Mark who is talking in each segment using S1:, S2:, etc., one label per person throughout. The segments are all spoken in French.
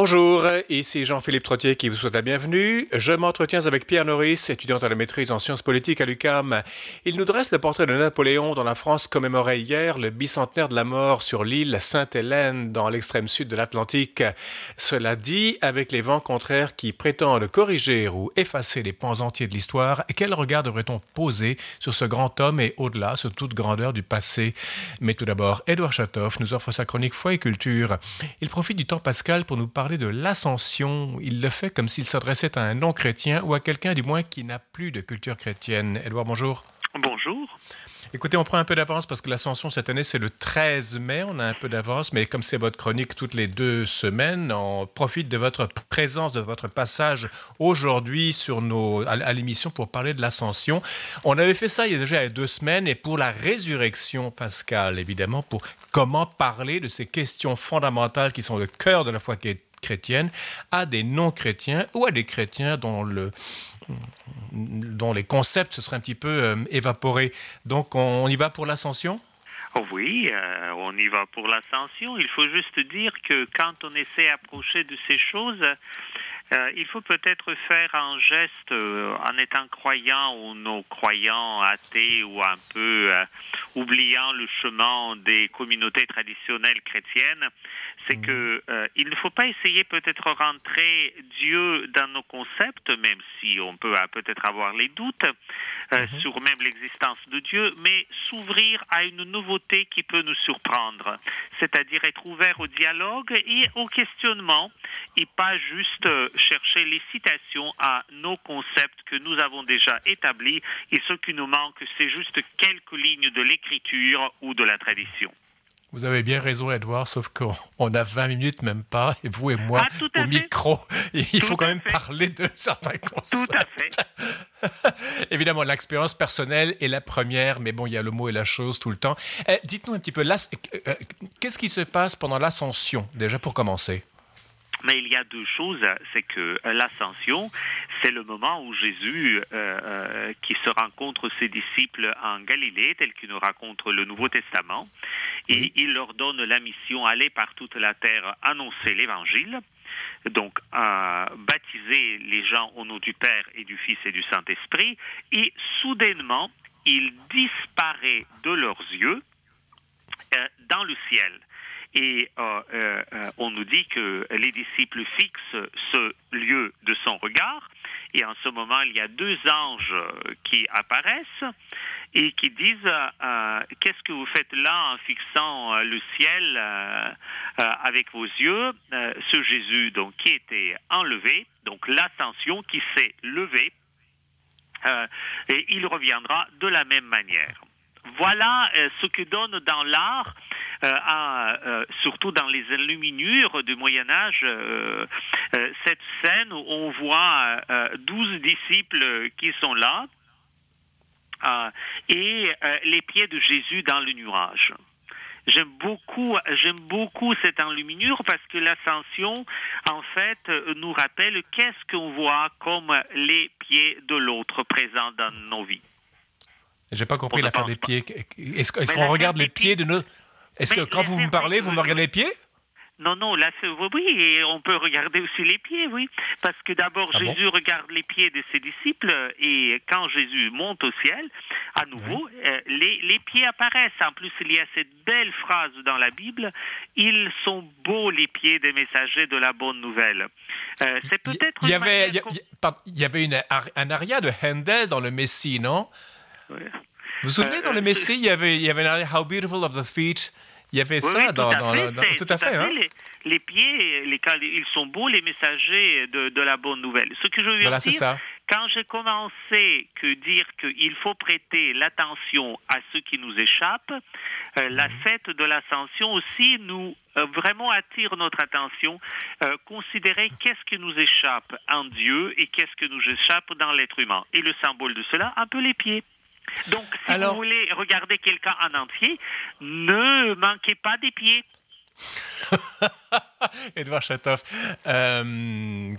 S1: Bonjour, ici Jean-Philippe Trottier qui vous souhaite la bienvenue. Je m'entretiens avec Pierre Norris, étudiant à la maîtrise en sciences politiques à l'UCAM. Il nous dresse le portrait de Napoléon dont la France commémorait hier le bicentenaire de la mort sur l'île Sainte-Hélène dans l'extrême sud de l'Atlantique. Cela dit, avec les vents contraires qui prétendent corriger ou effacer les pans entiers de l'histoire, quel regard devrait-on poser sur ce grand homme et au-delà, sur toute grandeur du passé? Mais tout d'abord, Édouard Chatoff nous offre sa chronique Foi et Culture. Il profite du temps pascal pour nous parler de l'ascension. Il le fait comme s'il s'adressait à un non-chrétien ou à quelqu'un du moins qui n'a plus de culture chrétienne. Edouard, bonjour.
S2: Bonjour.
S1: Écoutez, on prend un peu d'avance parce que l'ascension cette année, c'est le 13 mai. On a un peu d'avance, mais comme c'est votre chronique toutes les deux semaines, on profite de votre présence, de votre passage aujourd'hui sur nos, à, l'émission pour parler de l'ascension. On avait fait ça il y a déjà deux semaines et pour la résurrection pascale, évidemment, pour comment parler de ces questions fondamentales qui sont le cœur de la foi chrétienne à des non-chrétiens ou à des chrétiens dont le, dont les concepts se seraient un petit peu euh, évaporés. Donc on, y va pour l'ascension?
S2: Oh Oui, euh, on y va pour l'ascension. Il faut juste dire que quand on essaie d'approcher de ces choses, euh, il faut peut-être faire un geste en étant croyant ou non croyant, athée ou un peu oubliant le chemin des communautés traditionnelles chrétiennes c'est que euh, il ne faut pas essayer peut-être rentrer Dieu dans nos concepts, même si on peut peut-être avoir les doutes euh, mhm. sur même l'existence de Dieu, mais s'ouvrir à une nouveauté qui peut nous surprendre, c'est-à-dire être ouvert au dialogue et au questionnement, et pas juste euh, chercher les citations à nos concepts que nous avons déjà établis, et ce qui nous manque, c'est juste quelques lignes de l'écriture ou de la tradition.
S1: Vous avez bien raison, Edouard, sauf qu'on a 20 minutes, même pas, et vous et moi
S2: ah,
S1: au micro. il faut quand même parler de certains concepts.
S2: Tout à fait.
S1: Évidemment, l'expérience personnelle est la première, mais bon, il y a le mot et la chose tout le temps. Eh, dites-nous un petit peu, euh, qu'est-ce qui se passe pendant l'ascension, déjà pour commencer?
S2: Mais il y a deux choses, c'est que l'ascension, c'est le moment où Jésus, euh, euh, qui se rencontre ses disciples en Galilée, tel qu'il nous raconte le Nouveau Testament, et il leur donne la mission aller par toute la terre annoncer l'Évangile donc baptiser les gens au nom du Père et du Fils et du Saint-Esprit, et soudainement, il disparaît de leurs yeux euh, dans le ciel. Et euh, euh, on nous dit que les disciples fixent ce lieu de son regard, et en ce moment, il y a deux anges qui apparaissent et qui disent euh, qu'est-ce que vous faites là en fixant euh, le ciel euh, avec vos yeux? Ce Jésus donc qui était enlevé. Donc l'ascension qui s'est levée et il reviendra de la même manière. Voilà ce que donne dans l'art surtout dans les enluminures du Moyen Âge, cette scène où on voit douze disciples qui sont là, euh, et euh, les pieds de Jésus dans le nuage. J'aime beaucoup, j'aime beaucoup cette enluminure parce que l'ascension, en fait, nous rappelle qu'est-ce qu'on voit comme les pieds de l'autre présents dans nos vies.
S1: J'ai pas compris l'affaire des pieds. Est-ce, qu'on regarde les pieds, de nos. Est-ce que quand vous me parlez, vous me regardez les pieds?
S2: Non, non, là, oui, et on peut regarder aussi les pieds, oui. Parce que d'abord, ah Jésus regarde les pieds de ses disciples, et quand Jésus monte au ciel, à nouveau, euh, les, les, pieds apparaissent. En plus, il y a cette belle phrase dans la Bible Ils sont beaux, les pieds des messagers de la bonne nouvelle.
S1: Euh, c'est peut-être. Il y avait, il y, avait une, un aria de Handel dans le Messie, non? Vous vous souvenez, dans le euh, Messie, il y avait, il y avait un aria How beautiful of the feet. Il y avait ça dans, dans,
S2: tout à fait. Hein? Les, pieds, les, ils sont beaux, les messagers de, de la bonne nouvelle. Ce que je veux dire,
S1: ça.
S2: quand j'ai commencé que dire qu'il faut prêter l'attention à ce qui nous échappe, euh, la mhm. fête de l'ascension aussi nous euh, vraiment attire notre attention. Euh, considérer qu'est-ce qui nous échappe en Dieu et qu'est-ce qui nous échappe dans l'être humain. Et le symbole de cela, un peu les pieds. Donc, si vous voulez regarder quelqu'un en entier, ne manquez pas des pieds.
S1: Edouard Chatoff, euh,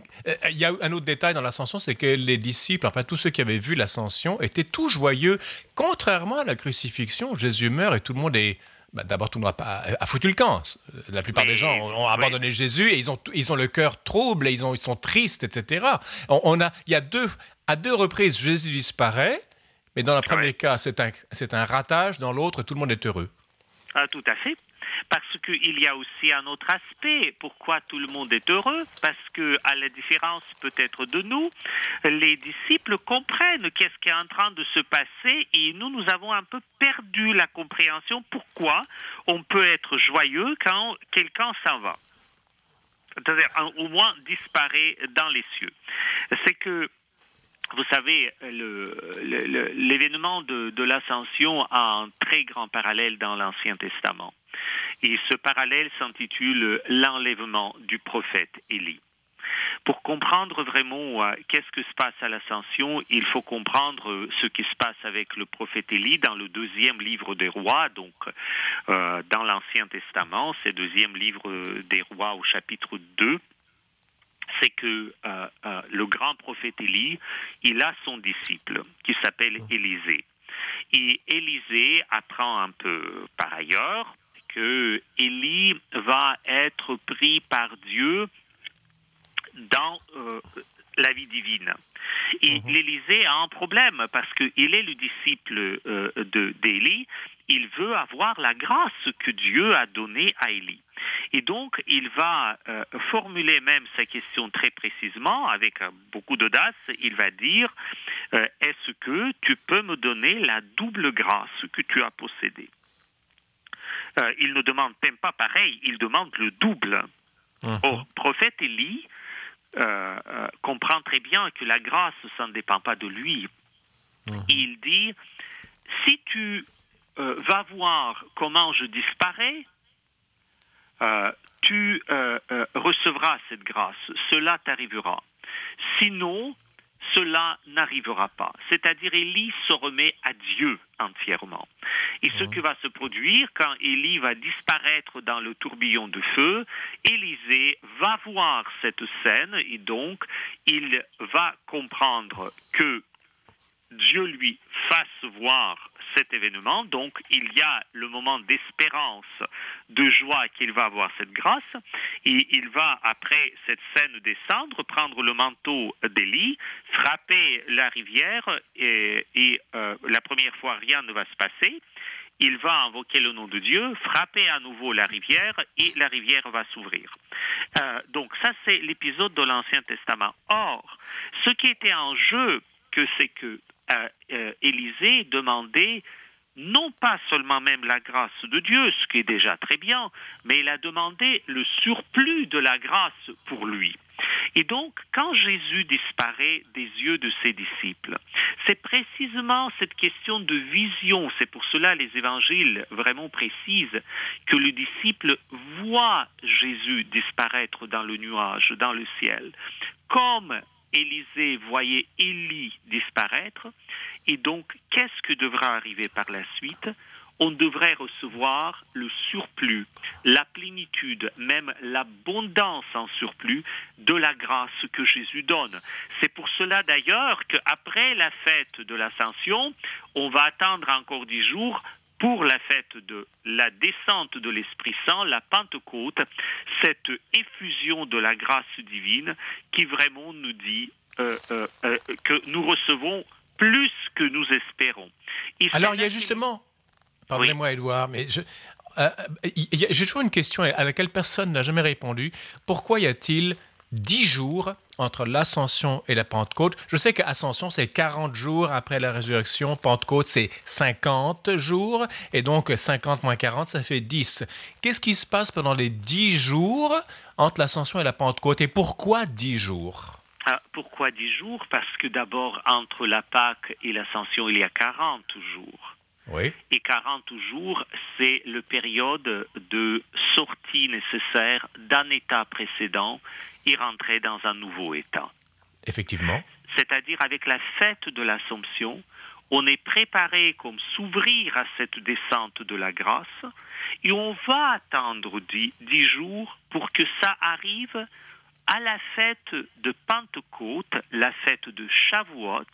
S1: il y a un autre détail dans l'ascension, c'est que les disciples, enfin tous ceux qui avaient vu l'ascension, étaient tout joyeux. Contrairement à la crucifixion, Jésus meurt et tout le monde est bah, d'abord, tout le monde a, foutu le camp. La plupart des gens ont, abandonné Jésus et ils ont, ils ont le cœur trouble et ils, ont, ils sont tristes, etc. On, a, il y a deux, à deux reprises, Jésus disparaît, mais dans le premier cas, c'est un, c'est un ratage, dans l'autre, tout le monde est heureux.
S2: Ah, tout à fait. Parce qu'il y a aussi un autre aspect. Pourquoi tout le monde est heureux? Parce que, à la différence peut-être de nous, les disciples comprennent qu'est-ce qui est en train de se passer et nous, nous avons un peu perdu la compréhension pourquoi on peut être joyeux quand quelqu'un s'en va. C'est-à-dire, au moins disparaît dans les cieux. C'est que vous savez, l'événement de, l'ascension a un très grand parallèle dans l'Ancien Testament. Et ce parallèle s'intitule L'enlèvement du prophète Élie. Pour comprendre vraiment euh, qu'est-ce que se passe à l'ascension, il faut comprendre euh, ce qui se passe avec le prophète Élie dans le deuxième livre des rois, donc euh, dans l'Ancien Testament, c'est deuxième livre des rois au chapitre 2 c'est que le grand prophète Élie, il a son disciple qui s'appelle Élisée. Et Élisée apprend un peu par ailleurs que Élie va être pris par Dieu dans euh, la vie divine. Et mhm. l'Élysée a un problème parce qu'il est le disciple euh, d'Élie. Il veut avoir la grâce que Dieu a donnée à Élie. Et donc, il va euh, formuler même sa question très précisément, avec beaucoup d'audace. Il va dire, est-ce que tu peux me donner la double grâce que tu as possédée? Euh, il ne demande même pas pareil, il demande le double. Uh prophète Élie euh, euh, comprend très bien que la grâce, ça ne dépend pas de lui. Mhm. Il dit, si tu vas voir comment je disparais, tu recevras cette grâce, cela t'arrivera. Sinon, cela n'arrivera pas. C'est-à-dire, Élie se remet à Dieu entièrement. Et ce qui va se produire quand Élie va disparaître dans le tourbillon de feu, Élisée va voir cette scène et donc il va comprendre que Dieu lui fasse voir cet événement. Donc, il y a le moment d'espérance, de joie qu'il va avoir cette grâce. Et il va, après cette scène, descendre, prendre le manteau d'Élie, frapper la rivière. Et, euh, la première fois, rien ne va se passer. Il va invoquer le nom de Dieu, frapper à nouveau la rivière et la rivière va s'ouvrir. Euh, donc ça, c'est l'épisode de l'Ancien Testament. Or, ce qui était en jeu, que c'est que euh, Élisée demandait non pas seulement même la grâce de Dieu, ce qui est déjà très bien, mais il a demandé le surplus de la grâce pour lui. Et donc, quand Jésus disparaît des yeux de ses disciples, c'est précisément cette question de vision, c'est pour cela les évangiles vraiment précisent que le disciple voit Jésus disparaître dans le nuage, dans le ciel, comme Élisée voyait Élie disparaître, et donc qu'est-ce que devra arriver par la suite? On devrait recevoir le surplus, la plénitude, même l'abondance en surplus de la grâce que Jésus donne. C'est pour cela d'ailleurs qu'après la fête de l'ascension, on va attendre encore dix jours pour la fête de la descente de l'Esprit Saint, la Pentecôte, cette effusion de la grâce divine qui vraiment nous dit euh, euh, euh, que nous recevons plus que nous espérons.
S1: Alors il y a justement, pardonnez-moi Edouard, mais je, j'ai toujours une question à laquelle personne n'a jamais répondu. Pourquoi y a-t-il dix jours entre l'ascension et la Pentecôte. Je sais qu'ascension, c'est 40 jours après la résurrection. Pentecôte, c'est 50 jours. Et donc, 50 moins 40, ça fait 10. Qu'est-ce qui se passe pendant les 10 jours entre l'ascension et la Pentecôte? Et pourquoi 10 jours?
S2: Ah, pourquoi 10 jours? Parce que d'abord, entre la Pâque et l'ascension, il y a 40 jours.
S1: Oui.
S2: Et 40 jours, c'est le période de sortie nécessaire d'un état précédent et rentrer dans un nouveau état.
S1: Effectivement.
S2: C'est-à-dire avec la fête de l'Assomption, on est préparé comme s'ouvrir à cette descente de la grâce et on va attendre dix, jours pour que ça arrive à la fête de Pentecôte, la fête de Shavuot,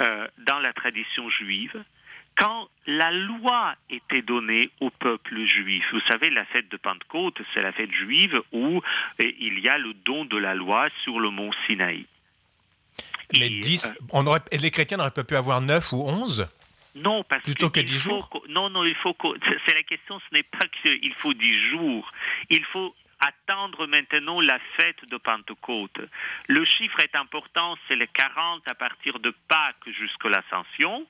S2: euh, dans la tradition juive, quand la loi était donnée au peuple juif. Vous savez, la fête de Pentecôte, c'est la fête juive où eh, il y a le don de la loi sur le mont Sinaï.
S1: Mais 10, euh, on aurait, les chrétiens n'auraient pas pu avoir 9 ou 11
S2: non, parce
S1: Plutôt que, 10
S2: jours? Non, non, il faut c'est la question, ce n'est pas qu'il faut 10 jours. Il faut attendre maintenant la fête de Pentecôte. Le chiffre est important, c'est le 40 à partir de Pâques jusqu'à l'Ascension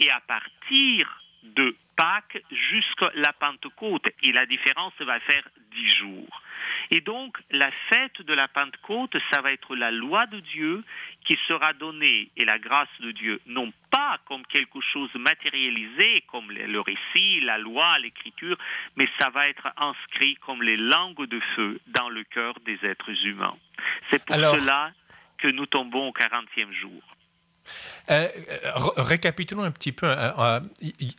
S2: et à partir de Pâques jusqu'à la Pentecôte. Et la différence va faire dix jours. Et donc, la fête de la Pentecôte, ça va être la loi de Dieu qui sera donnée et la grâce de Dieu, non pas comme quelque chose matérialisé, comme le récit, la loi, l'écriture, mais ça va être inscrit comme les langues de feu dans le cœur des êtres humains. C'est pour cela que nous tombons au 40e jour.
S1: Euh, récapitulons un petit peu. Euh, euh,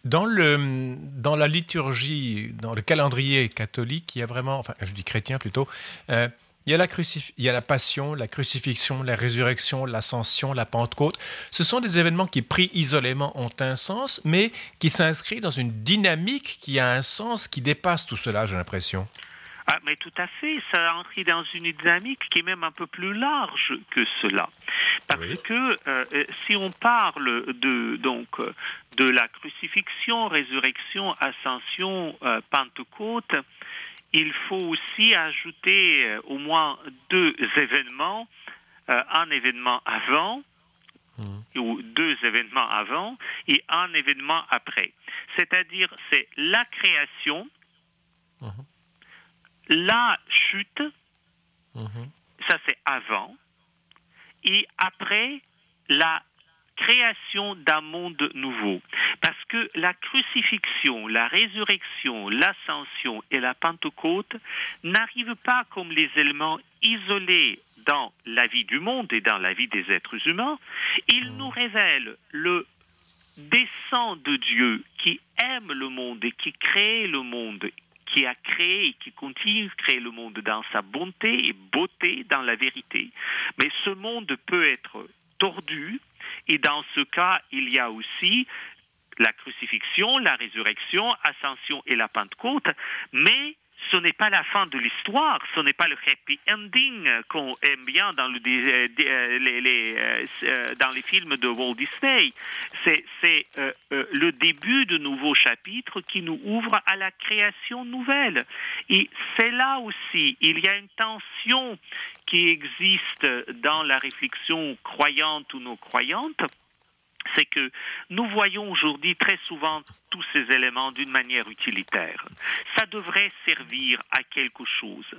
S1: dans, le, dans la liturgie, dans le calendrier catholique, il y a vraiment, enfin, je dis chrétien plutôt, il, y a la il y a la passion, la crucifixion, la résurrection, l'ascension, la Pentecôte. Ce sont des événements qui, pris isolément, ont un sens, mais qui s'inscrivent dans une dynamique qui a un sens qui dépasse tout cela, j'ai l'impression.
S2: Ah, mais tout à fait, ça entre dans une dynamique qui est même un peu plus large que cela. Parce que euh, euh, si on parle de, donc, de la crucifixion, résurrection, ascension, euh, Pentecôte, il faut aussi ajouter au moins deux événements, un événement avant, mmh. ou deux événements avant et un événement après. C'est-à-dire, c'est la création, mmh la chute, mhm. ça c'est avant, et après la création d'un monde nouveau. Parce que la crucifixion, la résurrection, l'ascension et la Pentecôte n'arrivent pas comme les éléments isolés dans la vie du monde et dans la vie des êtres humains. Ils mhm. nous révèlent le descend de Dieu qui aime le monde et qui crée le monde qui a créé et qui continue de créer le monde dans sa bonté et beauté, dans la vérité. Mais ce monde peut être tordu, et dans ce cas, il y a aussi la crucifixion, la résurrection, ascension et la Pentecôte, mais ce n'est pas la fin de l'histoire, ce n'est pas le happy ending qu'on aime bien dans, le, euh, euh, les, euh, films de Walt Disney. C'est le début de nouveaux chapitres qui nous ouvrent à la création nouvelle. Et c'est là aussi, il y a une tension qui existe dans la réflexion croyante ou non croyante c'est que nous voyons aujourd'hui très souvent tous ces éléments d'une manière utilitaire. Ça devrait servir à quelque chose.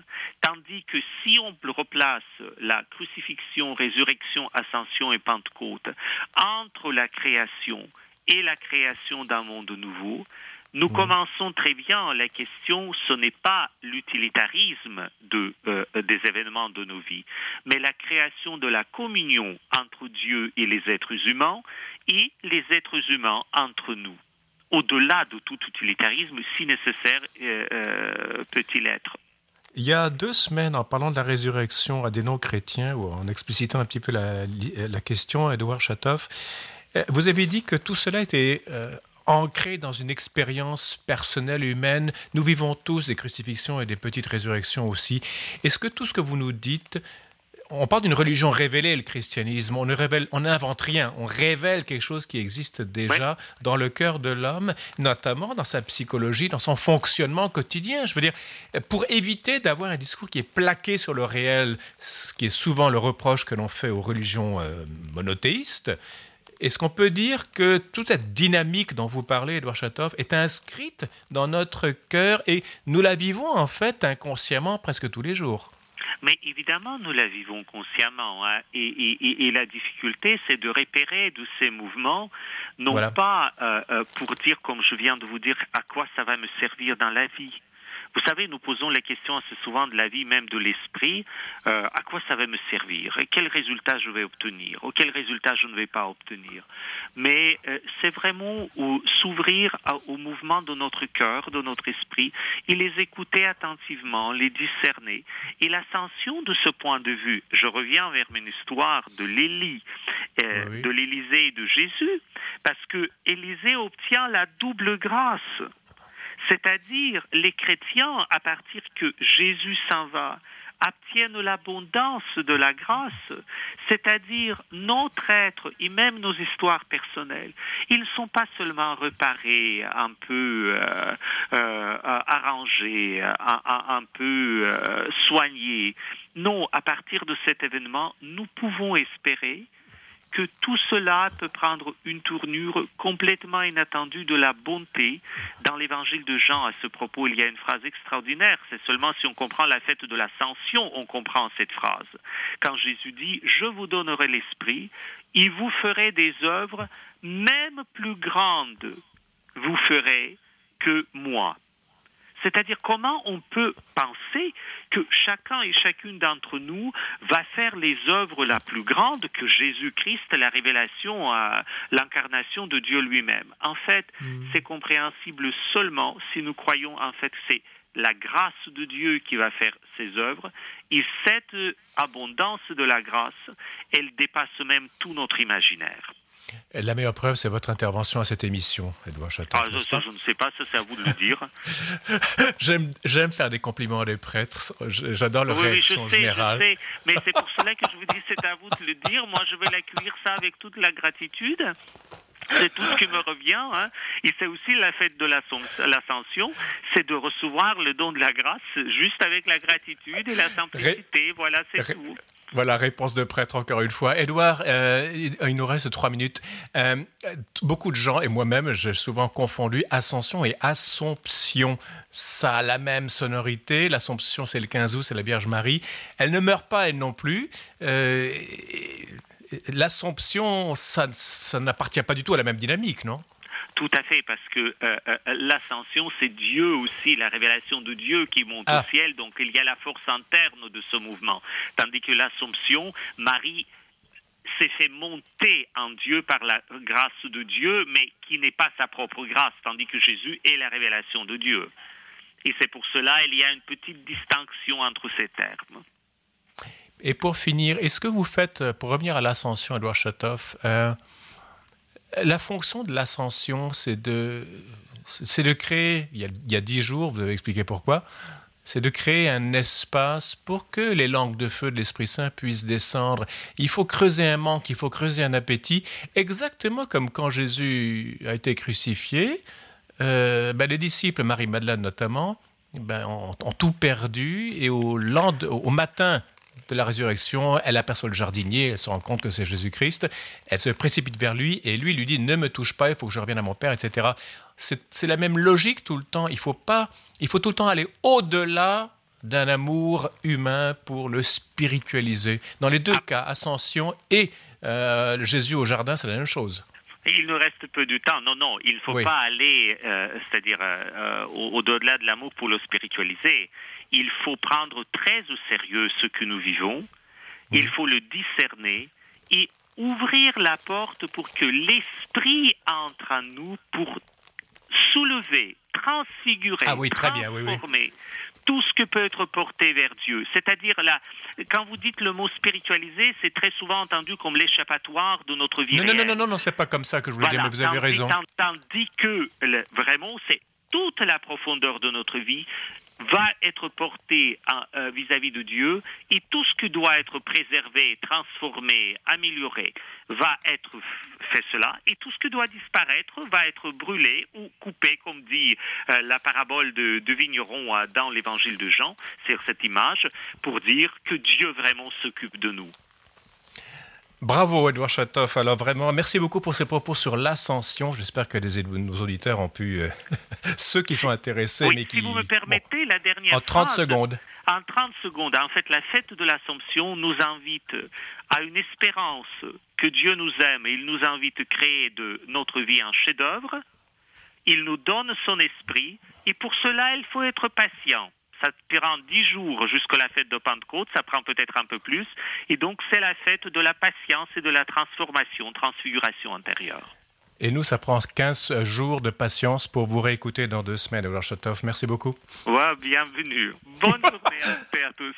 S2: Tandis que si on replace la crucifixion, résurrection, ascension et Pentecôte entre la création et la création d'un monde nouveau, nous mmh. commençons très bien. La question, ce n'est pas l'utilitarisme de, euh, des événements de nos vies, mais la création de la communion entre Dieu et les êtres humains et les êtres humains entre nous, au-delà de tout utilitarisme, si nécessaire euh, euh, peut-il être.
S1: Il y a deux semaines, en parlant de la résurrection à des non-chrétiens, ou en explicitant un petit peu la, la question, Edouard Chatoff, vous avez dit que tout cela était ancré dans une expérience personnelle humaine. Nous vivons tous des crucifixions et des petites résurrections aussi. Est-ce que tout ce que vous nous dites, on parle d'une religion révélée, le christianisme. On ne révèle, on n'invente rien. On révèle quelque chose qui existe déjà dans le cœur de l'homme, notamment dans sa psychologie, dans son fonctionnement quotidien. Je veux dire, pour éviter d'avoir un discours qui est plaqué sur le réel, ce qui est souvent le reproche que l'on fait aux religions euh, monothéistes. Est-ce qu'on peut dire que toute cette dynamique dont vous parlez, Edouard Chatov, est inscrite dans notre cœur et nous la vivons en fait inconsciemment presque tous les jours?
S2: Mais évidemment, nous la vivons consciemment. Hein. Et, la difficulté, c'est de repérer de ces mouvements, non pas euh, euh, pour dire, comme je viens de vous dire, à quoi ça va me servir dans la vie, vous savez, nous posons la question assez souvent de la vie, même de l'esprit. Euh, à quoi ça va me servir? Et Quel résultat je vais obtenir? Ou quel résultat je ne vais pas obtenir? Mais euh, c'est vraiment s'ouvrir au mouvement de notre cœur, de notre esprit, et les écouter attentivement, les discerner. Et l'ascension de ce point de vue, je reviens vers mon histoire de l'Élie de l'Élysée et de Jésus, parce que Élysée obtient la double grâce. C'est-à-dire, les chrétiens, à partir que Jésus s'en va, obtiennent l'abondance de la grâce, c'est-à-dire notre être et même nos histoires personnelles. Ils ne sont pas seulement réparés, un peu euh, euh, arrangés, un, peu euh, soignés. Non, à partir de cet événement, nous pouvons espérer que tout cela peut prendre une tournure complètement inattendue de la bonté. Dans l'évangile de Jean, à ce propos, il y a une phrase extraordinaire. C'est seulement si on comprend la fête de l'ascension, on comprend cette phrase. Quand Jésus dit, je vous donnerai l'esprit, il vous ferait des œuvres même plus grandes, vous ferez que moi. C'est-à-dire comment on peut penser que chacun et chacune d'entre nous va faire les œuvres la plus grande que Jésus-Christ, la révélation, l'incarnation de Dieu lui-même. En fait, mm. c'est compréhensible seulement si nous croyons en fait que c'est la grâce de Dieu qui va faire ses œuvres, et cette abondance de la grâce, elle dépasse même tout notre imaginaire.
S1: La meilleure preuve, c'est votre intervention à cette émission, Edouard.
S2: Ah, ça, je ne sais pas, ça c'est à vous de le dire.
S1: J'aime faire des compliments à des prêtres, j'adore leur réaction
S2: je
S1: sais, générale.
S2: Je sais, mais c'est pour cela que je vous dis c'est à vous de le dire. Moi, je vais l'accueillir ça avec toute la gratitude. C'est tout ce qui me revient. Hein. Et c'est aussi la fête de l'ascension, c'est de recevoir le don de la grâce juste avec la gratitude et la simplicité. Voilà, c'est tout.
S1: Voilà, réponse de prêtre encore une fois. Edouard, euh, il nous reste trois minutes. Euh, beaucoup de gens, et moi-même, j'ai souvent confondu Ascension et Assomption. Ça a la même sonorité. L'Assomption, c'est le 15 août, c'est la Vierge Marie. Elle ne meurt pas, elle non plus. Euh, L'Assomption, ça, ça n'appartient pas du tout à la même dynamique, non?
S2: Tout à fait, parce que euh, euh, l'ascension, c'est Dieu aussi, la révélation de Dieu qui monte au ah. ciel, donc il y a la force interne de ce mouvement. Tandis que l'assomption, Marie s'est fait monter en Dieu par la grâce de Dieu, mais qui n'est pas sa propre grâce, tandis que Jésus est la révélation de Dieu. Et c'est pour cela qu'il y a une petite distinction entre ces termes.
S1: Et pour finir, est-ce que vous faites, pour revenir à l'ascension, Edouard Chatoff, euh, la fonction de l'ascension, c'est de, créer, il y, a, dix jours, vous avez expliqué pourquoi, c'est de créer un espace pour que les langues de feu de l'Esprit Saint puissent descendre. Il faut creuser un manque, il faut creuser un appétit, exactement comme quand Jésus a été crucifié. Euh, ben, les disciples, Marie-Madeleine notamment, ben, ont, tout perdu et au matin de la résurrection, elle aperçoit le jardinier, elle se rend compte que c'est Jésus-Christ, elle se précipite vers lui et lui lui dit ne me touche pas, il faut que je revienne à mon père, etc. C'est la même logique tout le temps. Il faut pas, il faut tout le temps aller au-delà d'un amour humain pour le spiritualiser. Dans les deux cas, ascension et euh, Jésus au jardin, c'est la même chose.
S2: Il nous reste peu de temps. Non, non, il ne faut pas aller, euh, c'est-à-dire euh, au-delà de l'amour pour le spiritualiser il faut prendre très au sérieux ce que nous vivons, il faut le discerner et ouvrir la porte pour que l'esprit entre en nous pour soulever, transfigurer, ah transformer tout ce que peut être porté vers Dieu. C'est-à-dire là, quand vous dites le mot spiritualisé, c'est très souvent entendu comme l'échappatoire de notre vie.
S1: Non, non, non, non, non, non, c'est pas comme ça que je voulais dire, mais vous avez raison.
S2: Tandis que vraiment, c'est toute la profondeur de notre vie, va être porté euh, vis-à-vis de Dieu et tout ce qui doit être préservé, transformé, amélioré va être fait cela et tout ce qui doit disparaître va être brûlé ou coupé, comme dit euh, la parabole de, vigneron euh, dans l'évangile de Jean, c'est cette image, pour dire que Dieu vraiment s'occupe de nous.
S1: Bravo, Edouard Chatoff. Alors vraiment, merci beaucoup pour ces propos sur l'ascension. J'espère que les, nos auditeurs ont pu, euh, ceux qui sont intéressés,
S2: oui,
S1: mais qui...
S2: Si vous me permettez, la dernière
S1: En 30 secondes.
S2: En 30 secondes. En fait, la fête de l'Assomption nous invite à une espérance que Dieu nous aime et il nous invite à créer de notre vie un chef-d'œuvre. Il nous donne son esprit et pour cela, il faut être patient ça prend dix jours jusqu'à la fête de Pentecôte, ça prend peut-être un peu plus. Et donc, c'est la fête de la patience et de la transformation, transfiguration intérieure.
S1: Et nous, ça prend 15 jours de patience pour vous réécouter dans deux semaines. Alors, merci beaucoup.
S2: Ouais, bienvenue. Bonne journée à tous.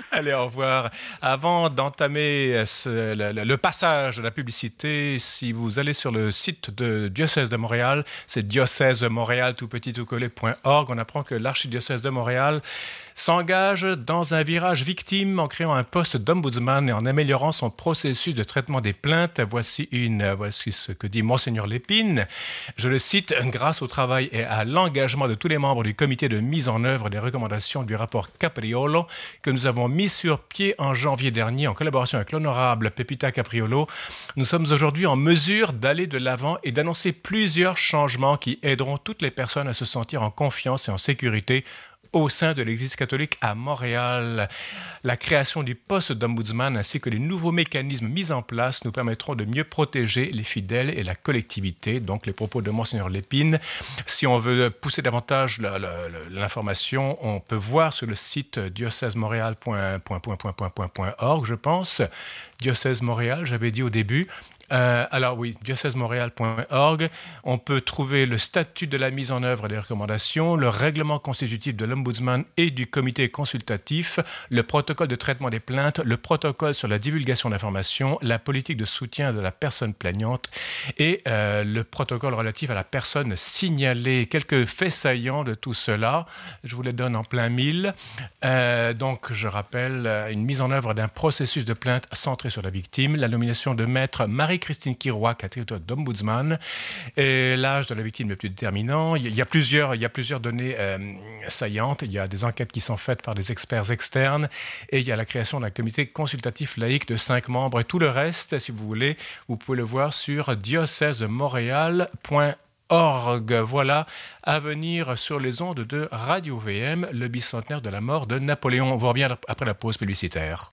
S1: Allez, au revoir. Avant d'entamer le, passage de la publicité, si vous allez sur le site de Diocèse de Montréal, c'est diocèse Montréal tout petit tout on apprend que l'archidiocèse de Montréal s'engage dans un virage victime en créant un poste d'ombudsman et en améliorant son processus de traitement des plaintes. Voici, une, voici ce que dit Monseigneur Lépine. Je le cite, grâce au travail et à l'engagement de tous les membres du comité de mise en œuvre des recommandations du rapport Capriolo que nous avons mis sur pied en janvier dernier en collaboration avec l'honorable Pepita Capriolo, nous sommes aujourd'hui en mesure d'aller de l'avant et d'annoncer plusieurs changements qui aideront toutes les personnes à se sentir en confiance et en sécurité au sein de l'Église catholique à Montréal. La création du poste d'ombudsman ainsi que les nouveaux mécanismes mis en place nous permettront de mieux protéger les fidèles et la collectivité. Donc les propos de Monseigneur Lépine. Si on veut pousser davantage l'information, on peut voir sur le site diocèsemontréal.org, je pense. Diocèse Montréal, j'avais dit au début. Euh, alors oui, diocèsemontréal.org. On peut trouver le statut de la mise en œuvre des recommandations, le règlement constitutif de l'Ombudsman et du comité consultatif, le protocole de traitement des plaintes, le protocole sur la divulgation d'informations, la politique de soutien de la personne plaignante et euh, le protocole relatif à la personne signalée. Quelques faits saillants de tout cela, je vous les donne en plein mille. Euh, donc, je rappelle une mise en œuvre d'un processus de plainte centré sur la victime, la nomination de maître Marie Christine Kiroak à d'ombudsman. Et l'âge de la victime le plus déterminant. Il y a plusieurs, données euh, saillantes. Il y a des enquêtes qui sont faites par des experts externes. Et il y a la création d'un comité consultatif laïque de cinq membres. Et tout le reste, si vous voulez, vous pouvez le voir sur diocèsemontréal.org. Voilà, à venir sur les ondes de Radio VM, le bicentenaire de la mort de Napoléon. On vous revient après la pause publicitaire.